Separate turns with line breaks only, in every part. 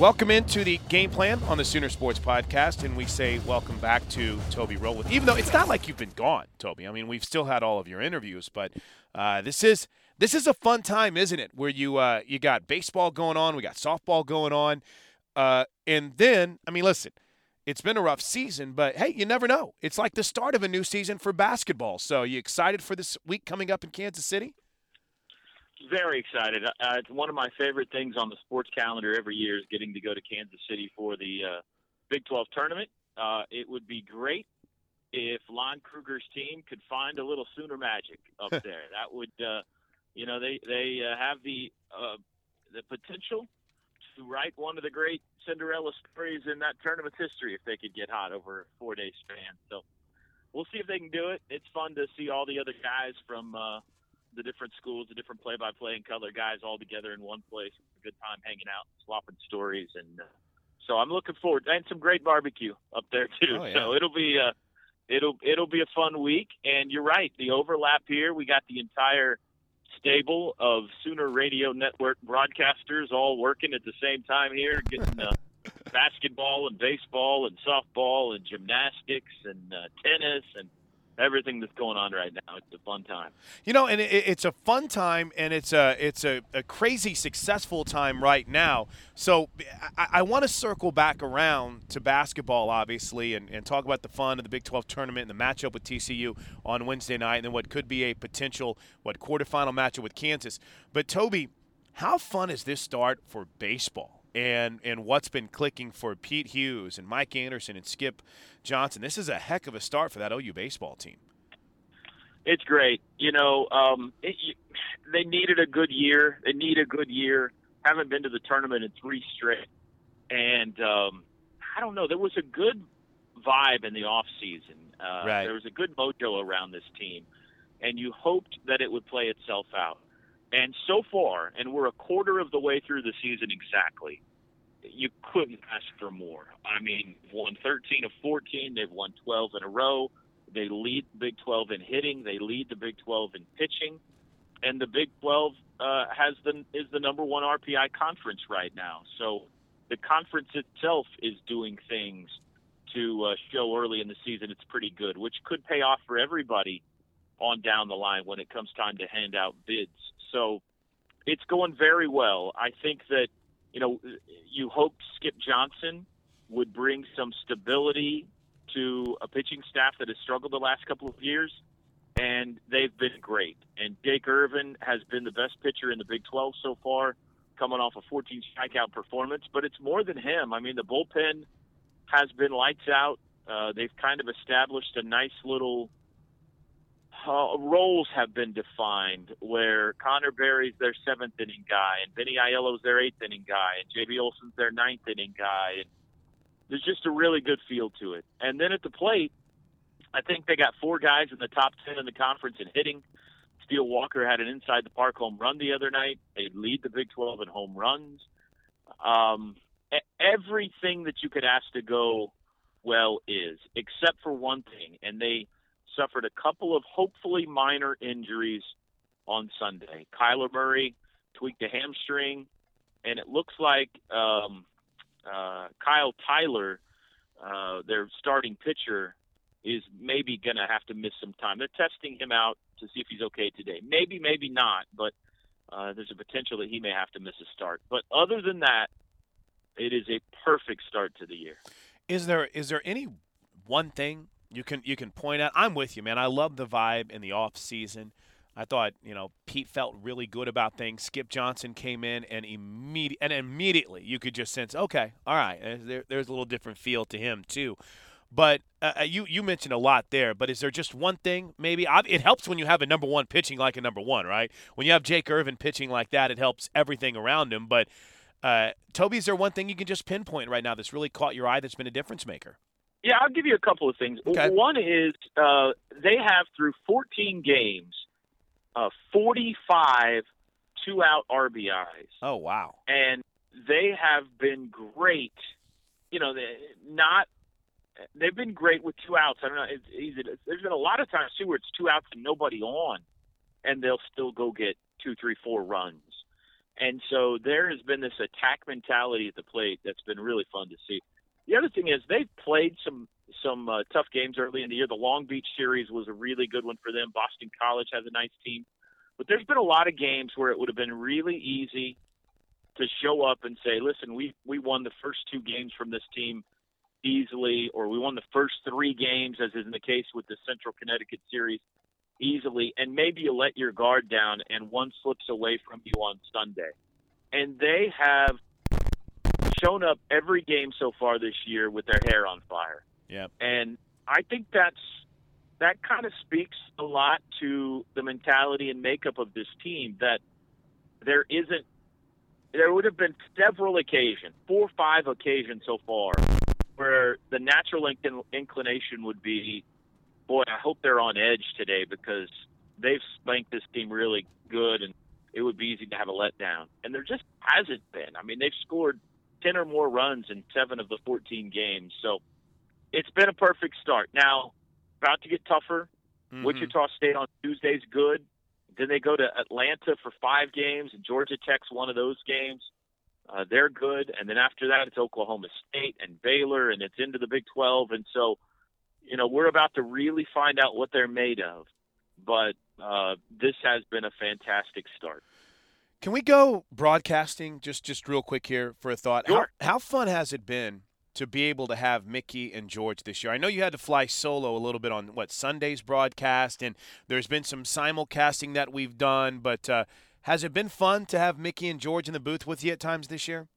Welcome into the game plan on the Sooner Sports Podcast, and we say welcome back to Toby Rowland. Even though it's not like you've been gone, Toby. I mean, we've still had all of your interviews, but uh, this is this is a fun time, isn't it? Where you uh, you got baseball going on, we got softball going on, uh, and then I mean, listen, it's been a rough season, but hey, you never know. It's like the start of a new season for basketball. So, you excited for this week coming up in Kansas City?
Very excited. Uh, it's one of my favorite things on the sports calendar every year is getting to go to Kansas City for the uh, Big 12 tournament. Uh, it would be great if Lon Kruger's team could find a little Sooner magic up there. that would, uh, you know, they they uh, have the uh, the potential to write one of the great Cinderella stories in that tournament's history if they could get hot over a four day span. So we'll see if they can do it. It's fun to see all the other guys from. Uh, the different schools, the different play-by-play and color guys all together in one place. a good time hanging out, swapping stories, and uh, so I'm looking forward and some great barbecue up there too.
Oh, yeah.
So it'll be uh, it'll it'll be a fun week. And you're right, the overlap here. We got the entire stable of Sooner Radio Network broadcasters all working at the same time here, getting uh, basketball and baseball and softball and gymnastics and uh, tennis and everything that's going on right now. It's a fun time.
You know, and it, it's a fun time, and it's a it's a, a crazy successful time right now. So I, I want to circle back around to basketball, obviously, and, and talk about the fun of the Big 12 tournament and the matchup with TCU on Wednesday night, and then what could be a potential what quarterfinal matchup with Kansas. But Toby, how fun is this start for baseball? And and what's been clicking for Pete Hughes and Mike Anderson and Skip Johnson. This is a heck of a start for that OU baseball team.
It's great. You know, um, it, you, they needed a good year. They need a good year. Haven't been to the tournament in three straight, and um, I don't know. There was a good vibe in the off season. Uh,
right.
There was a good mojo around this team, and you hoped that it would play itself out. And so far, and we're a quarter of the way through the season exactly, you couldn't ask for more. I mean, won 13 of 14. They've won 12 in a row. They lead the Big 12 in hitting. They lead the Big 12 in pitching. And the Big 12 uh, has the is the number one RPI conference right now. So the conference itself is doing things to uh, show early in the season it's pretty good, which could pay off for everybody on down the line when it comes time to hand out bids. So it's going very well. I think that you know you hoped Skip Johnson would bring some stability to a pitching staff that has struggled the last couple of years, and they've been great. And Jake Irvin has been the best pitcher in the Big 12 so far, coming off a 14 strikeout performance. But it's more than him. I mean, the bullpen has been lights out. Uh, they've kind of established a nice little uh, roles have been defined where Connor Berry's their seventh inning guy and Vinny Aiello's their eighth inning guy and JB Olson's their ninth inning guy. And there's just a really good feel to it. And then at the plate, I think they got four guys in the top 10 in the conference in hitting. Steele Walker had an inside the park home run the other night. They lead the Big 12 in home runs. Um, everything that you could ask to go well is, except for one thing, and they suffered a couple of hopefully minor injuries on Sunday. Kyler Murray tweaked a hamstring, and it looks like um, uh, Kyle Tyler, uh, their starting pitcher, is maybe going to have to miss some time. They're testing him out to see if he's okay today. Maybe, maybe not, but uh, there's a potential that he may have to miss a start. But other than that, it is a perfect start to the year.
Is there is there any one thing you can you can point out? I'm with you, man. I love the vibe in the off season. I thought, you know, Pete felt really good about things. Skip Johnson came in and immediate and immediately you could just sense, okay, all right, there, there's a little different feel to him too. But uh, uh you you mentioned a lot there. But is there just one thing? Maybe it helps when you have a number one pitching like a number one, right? When you have Jake Irvin pitching like that, it helps everything around him. But uh, Toby, is there one thing you can just pinpoint right now that's really caught your eye that's been a difference maker?
Yeah, I'll give you a couple of things.
Okay.
One is uh, they have through 14 games, uh, 45 two out RBIs,
Oh wow.
and they have been great. You know, they, not they've been great with two outs. I don't know. It's easy. To, there's been a lot of times too where it's two outs and nobody on, and they'll still go get two, three, four runs. And so there has been this attack mentality at the plate that's been really fun to see. The other thing is they've played some some uh, tough games early in the year. The Long Beach series was a really good one for them. Boston College has a nice team, but there's been a lot of games where it would have been really easy to show up and say, "Listen, we we won the first two games from this team easily, or we won the first three games, as is the case with the Central Connecticut series, easily, and maybe you let your guard down and one slips away from you on Sunday. And they have shown up every game so far this year with their hair on fire.
Yep.
And I think that's that kind of speaks a lot to the mentality and makeup of this team that there isn't there would have been several occasions, four or five occasions so far, where the natural inclin- inclination would be, boy, I hope they're on edge today because they've spanked this team really good and it would be easy to have a letdown. And there just hasn't been. I mean, they've scored 10 or more runs in seven of the 14 games. So it's been a perfect start. Now, about to get tougher.
Mhm.
Wichita State on Tuesday's good. Then they go to Atlanta for five games, and Georgia Tech's one of those games. Uh, they're good, and then after that, it's Oklahoma State and Baylor, and it's into the Big 12. And so, you know, we're about to really find out what they're made of. But uh, this has been a fantastic start.
Can we go broadcasting just just real quick here for a thought?
Sure.
How, how fun has it been to be able to have Mickey and George this year? I know you had to fly solo a little bit on what Sunday's broadcast, and there's been some simulcasting that we've done. But uh, has it been fun to have Mickey and George in the booth with you at times this year?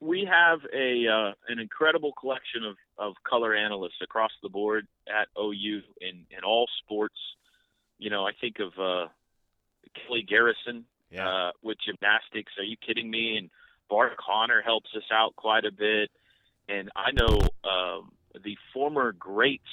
we have a uh, an incredible collection of, of color analysts across the board at OU in, in all sports. You know, I think of uh, Kelly Garrison uh, with gymnastics. Are you kidding me? And Bart Conner helps us out quite a bit. And I know um, the former greats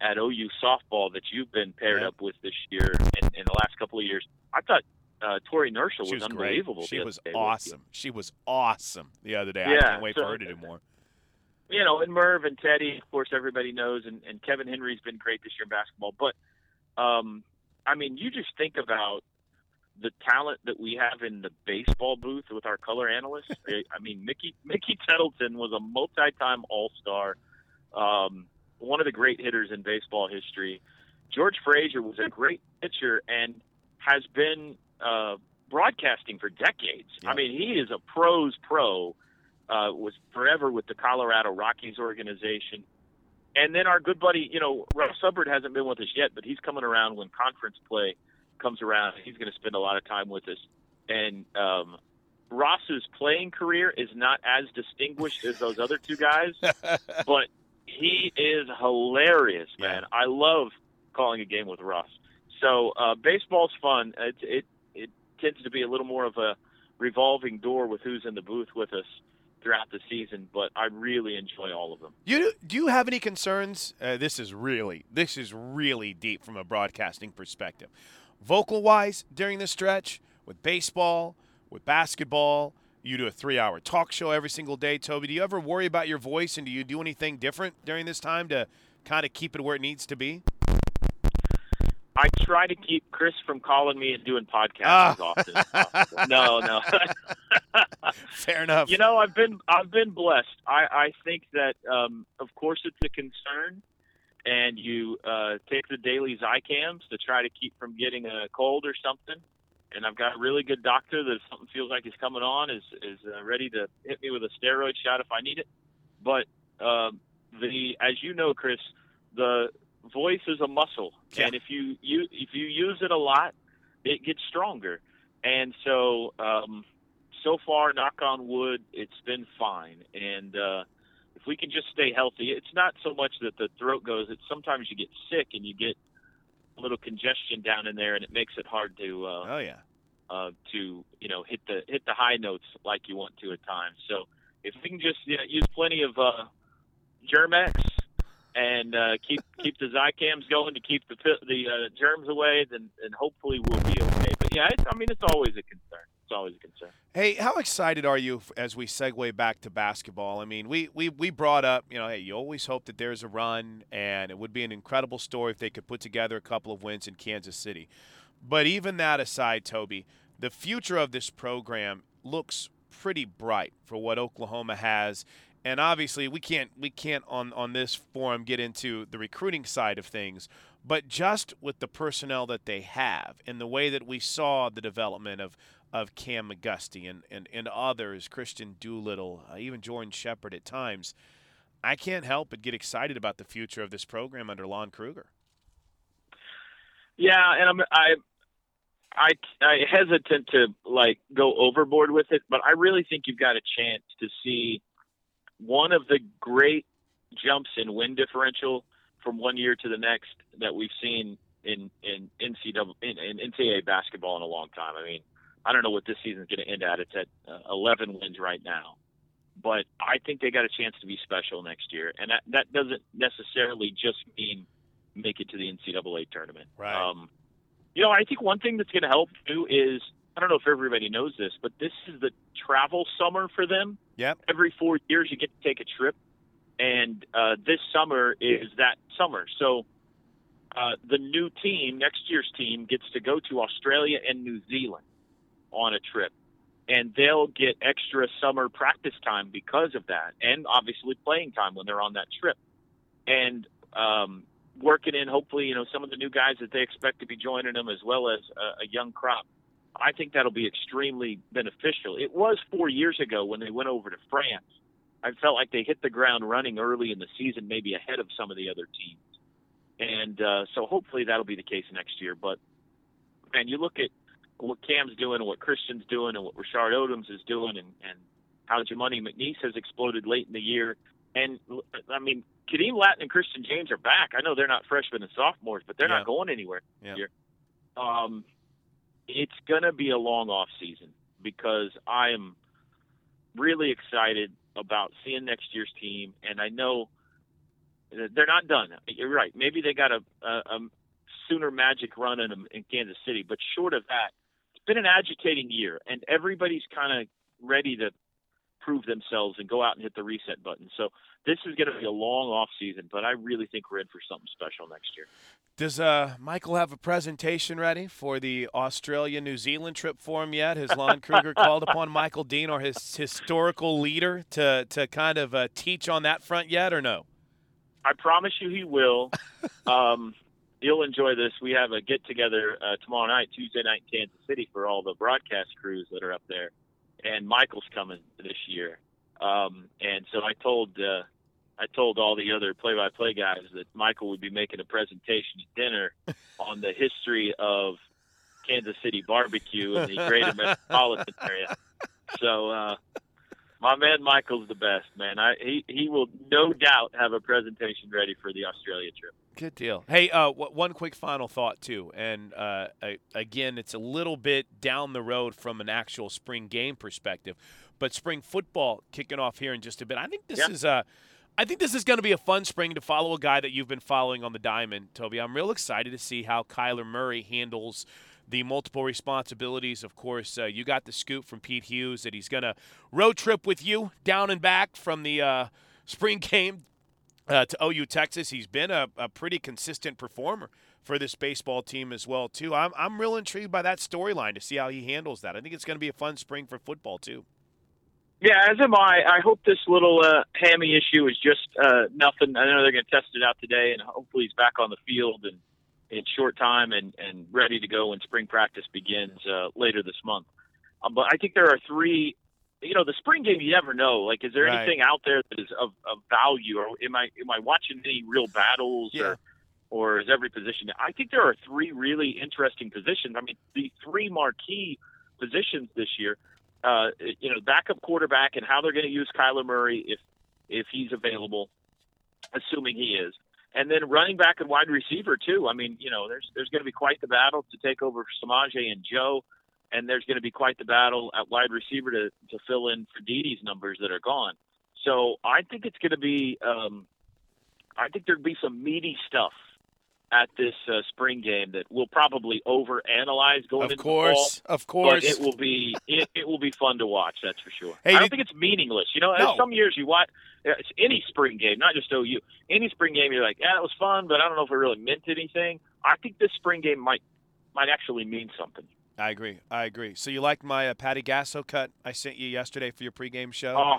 at OU softball that you've been paired
Yeah.
up with this year and in the last couple of years. I thought uh, Tori Nerschel was,
was
unbelievable.
Great. She was
day with you.
awesome. She was awesome the other day. I can't wait
so-
for her to do more.
you know, and Merv and Teddy, of course, everybody knows, and, and Kevin Henry's been great this year in basketball. But, um, I mean, you just think about the talent that we have in the baseball booth with our color analysts. I I mean, Mickey Mickey Tettleton was a multi-time All-Star, um, one of the great hitters in baseball history. George Frazier was a great pitcher and has been uh, broadcasting for decades.
Yeah.
I mean, he is a pros pro uh, was forever with the Colorado Rockies organization. And then our good buddy, you know, Russ Hubbard hasn't been with us yet, but he's coming around when conference play comes around. He's going to spend a lot of time with us. And um, Ross's playing career is not as distinguished as those other two guys, but he is hilarious, man. I love calling a game with Ross. So uh, baseball's fun. It, it it tends to be a little more of a revolving door with who's in the booth with us throughout the season, but I really enjoy all of them.
You do you have any concerns? Uh, this is really this is really deep from a broadcasting perspective. Vocal wise during this stretch with baseball, with basketball, you do a three-hour talk show every single day. Toby, do you ever worry about your voice, and do you do anything different during this time to kind of keep it where it needs to be?
I try to keep Chris from calling me and doing podcasts
Ah.
as often as possible. No, no.
Fair enough.
you know, I've been I've been blessed. I I think that um, of course it's a concern, and you uh, take the daily Zicams to try to keep from getting a cold or something. And I've got a really good doctor that if something feels like it's coming on is is uh, ready to hit me with a steroid shot if I need it. But um, the as you know, Chris, the voice is a muscle,
Yeah.
and if you you if you use it a lot, it gets stronger. And so, um, so far, knock on wood, it's been fine. And uh, we can just stay healthy, it's not so much that the throat goes. It's sometimes you get sick and you get a little congestion down in there, and it makes it hard to uh,
oh yeah.
uh, to you know hit the hit the high notes like you want to at times. So if we can just yeah, use plenty of uh, Germ-X and uh, keep keep the Zicams going to keep the the uh, germs away, then and hopefully we'll be okay. But yeah, it's, I mean it's always a concern. It's always a concern.
Hey, how excited are you as we segue back to basketball? I mean, we, we, we brought up, you know, hey, you always hope that there's a run, and it would be an incredible story if they could put together a couple of wins in Kansas City. But even that aside, Toby, the future of this program looks pretty bright for what Oklahoma has and obviously we can't we can't on on this forum get into the recruiting side of things but just with the personnel that they have and the way that we saw the development of of Cam McGusty and, and, and others, Christian Doolittle, uh, even Jordan Shepherd at times, I can't help but get excited about the future of this program under Lon Kruger.
Yeah, and I'm I I I hesitant to like go overboard with it, but I really think you've got a chance to see one of the great jumps in win differential from one year to the next that we've seen in in NCAA in, in NCAA basketball in a long time. I mean, I don't know what this season is going to end at. It's at uh, 11 wins right now, but I think they got a chance to be special next year, and that that doesn't necessarily just mean make it to the NCAA tournament.
Right.
Um, you know, I think one thing that's going to help too is I don't know if everybody knows this, but this is the travel summer for them.
Yep.
Every four years, you get to take a trip, and uh, this summer is that summer. So uh, the new team, next year's team, gets to go to Australia and New Zealand on a trip, and they'll get extra summer practice time because of that, and obviously playing time when they're on that trip, and um, working in hopefully you know some of the new guys that they expect to be joining them as well as a, a young crop. I think that'll be extremely beneficial. It was four years ago when they went over to France. I felt like they hit the ground running early in the season, maybe ahead of some of the other teams. And uh, so hopefully that'll be the case next year. But man, you look at what Cam's doing and what Christian's doing and what Rashard Odomes is doing and, and how Jamuni McNeace has exploded late in the year. And I mean, Khadeem Lattin and Christian James are back. I know they're not freshmen and sophomores, but they're
yeah.
not going anywhere
yeah.
Um, it's going to be a long off season because I am really excited about seeing next year's team, and I know they're not done. You're right. Maybe they got a, a, a sooner magic run in, in Kansas City, but short of that, it's been an agitating year, and everybody's kind of ready to prove themselves and go out and hit the reset button. So this is going to be a long off season, but I really think we're in for something special next year.
Does uh, Michael have a presentation ready for the Australia New Zealand trip for him yet? Has Lon Kruger called upon Michael Dean or his historical leader to to kind of uh, teach on that front yet, or no?
I promise you, he will. um, you'll enjoy this. We have a get together uh, tomorrow night, Tuesday night in Kansas City, for all the broadcast crews that are up there, and Michael's coming this year. Um, and so I told uh, I told all the other play-by-play guys that Michael would be making a presentation at dinner on the history of Kansas City barbecue in the greater metropolitan area. So, uh, my man Michael's the best, man. I he he will no doubt have a presentation ready for the Australia trip.
Good deal. Hey, uh, w- one quick final thought too, and uh, I, again, it's a little bit down the road from an actual spring game perspective, but spring football kicking off here in just a bit. I think this
Yeah.
is a I think this is going to be a fun spring to follow a guy that you've been following on the diamond, Toby. I'm real excited to see how Kyler Murray handles the multiple responsibilities. Of course, uh, you got the scoop from Pete Hughes that he's going to road trip with you down and back from the uh, spring game uh, to OU Texas. He's been a, a pretty consistent performer for this baseball team as well too. I'm I'm real intrigued by that storyline to see how he handles that. I think it's going to be a fun spring for football too.
Yeah, as am I. I hope this little uh, hammy issue is just uh, nothing. I know they're going to test it out today, and hopefully he's back on the field and in short time and, and ready to go when spring practice begins uh, later this month. Um, but I think there are three. You know, the spring game, you never know. Like, is there
Right.
anything out there that is of, of value, or am I am I watching any real battles,
Yeah.
or or is every position? I think there are three really interesting positions. I mean, the three marquee positions this year. Uh, you know, backup quarterback and how they're going to use Kyler Murray if if he's available, assuming he is, and then running back and wide receiver too. I mean, you know, there's there's going to be quite the battle to take over Samaje and Joe, and there's going to be quite the battle at wide receiver to to fill in for Dede's numbers that are gone. So I think it's going to be um, I think there'd be some meaty stuff at this uh, spring game that we'll probably overanalyze going
of
into
course,
the fall.
of course.
But it will be it, it will be fun to watch. That's for sure.
Hey,
I don't
did-
think it's meaningless. You know,
No.
some years you watch it's any spring game, not just OU. Any spring game, you're like, yeah, that was fun, but I don't know if it really meant anything. I think this spring game might might actually mean something.
I agree. I agree. So you liked my uh, Patty Gasso cut I sent you yesterday for your pregame show?
Oh,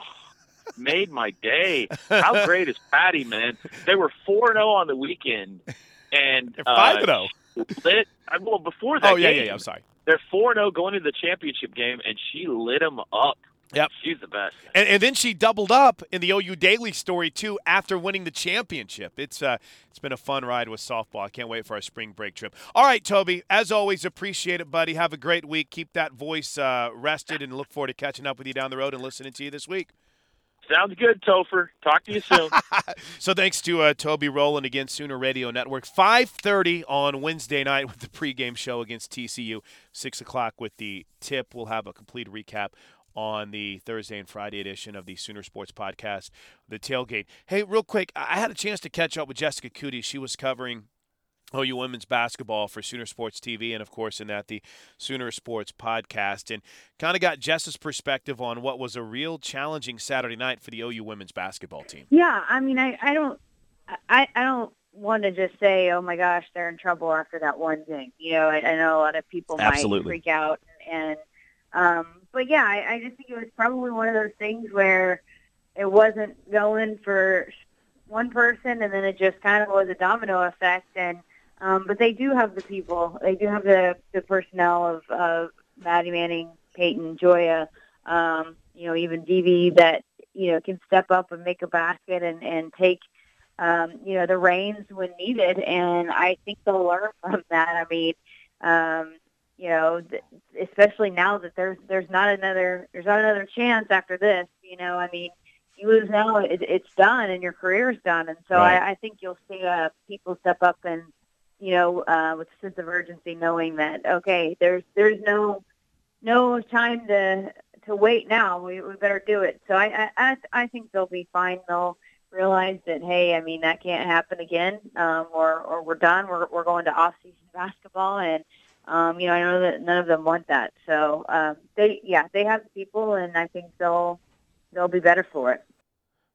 made my day. How great is Patty, man? They were 4 0 on the weekend, and
They're five and
uh,
zero.
lit. Well, before that
Oh yeah,
game,
yeah, yeah. I'm sorry.
they're four zero going into the championship game, and she lit them up.
Yep.
she's the best.
And, and then she doubled up in the OU Daily story too after winning the championship. It's uh, it's been a fun ride with softball. I can't wait for our spring break trip. All right, Toby. As always, appreciate it, buddy. Have a great week. Keep that voice uh, rested, and look forward to catching up with you down the road and listening to you this week.
Sounds good, Topher. Talk to you soon.
So thanks to uh, Toby Rowland again, Sooner Radio Network. 5.30 on Wednesday night with the pregame show against TCU. 6 o'clock with the tip. We'll have a complete recap on the Thursday and Friday edition of the Sooner Sports Podcast, The Tailgate. Hey, real quick, I had a chance to catch up with Jessica Cootie. She was covering OU women's basketball for Sooner Sports TV, and of course, in that the Sooner Sports podcast, and kind of got Jess's perspective on what was a real challenging Saturday night for the OU women's basketball team.
Yeah, I mean, I, I don't, I, I don't want to just say, oh my gosh, they're in trouble after that one thing. You know, I, I know a lot of people
Absolutely.
might freak out, and, um, but yeah, I, I just think it was probably one of those things where it wasn't going for one person, and then it just kind of was a domino effect. And um, but they do have the people, they do have the the personnel of of Maddie Manning, Peyton, Gioya, um, you know, even DV that you know can step up and make a basket and and take um, you know the reins when needed. And I think they'll learn from that. I mean. Um, you know, th- especially now that there's there's not another there's not another chance after this. You know, I mean, you lose now, it, it's done, and your career's done. And so
Right.
I, I think you'll see uh, people step up and you know, uh, with a sense of urgency, knowing that okay, there's there's no no time to to wait now. We we better do it. So I I I, think they'll be fine. They'll realize that hey, I mean that can't happen again, um, or or we're done. We're we're going to off season basketball and. Um, you know, I know that none of them want that. So um, they, yeah, they have the people, and I think they'll they'll be better for it.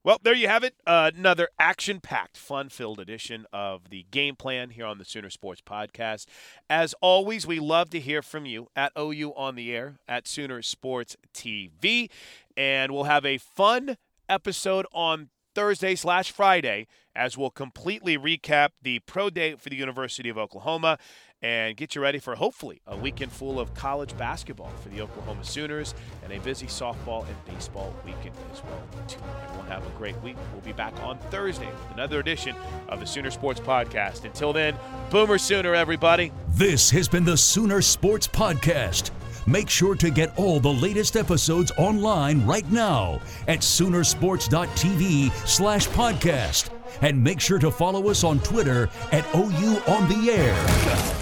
Well, there you have it. Uh, another action packed, fun filled edition of the game plan here on the Sooner Sports Podcast. As always, we love to hear from you at OU on the air at Sooner Sports TV. And we'll have a fun episode on Thursday slash Friday as we'll completely recap the pro day for the University of Oklahoma and get you ready for hopefully a weekend full of college basketball for the Oklahoma Sooners and a busy softball and baseball weekend as well. Everyone have a great week. We'll be back on Thursday with another edition of the Sooner Sports Podcast. Until then, Boomer Sooner, everybody.
This has been the Sooner Sports Podcast. Make sure to get all the latest episodes online right now at Soonersports.tv slash podcast. And make sure to follow us on Twitter at OU on the air.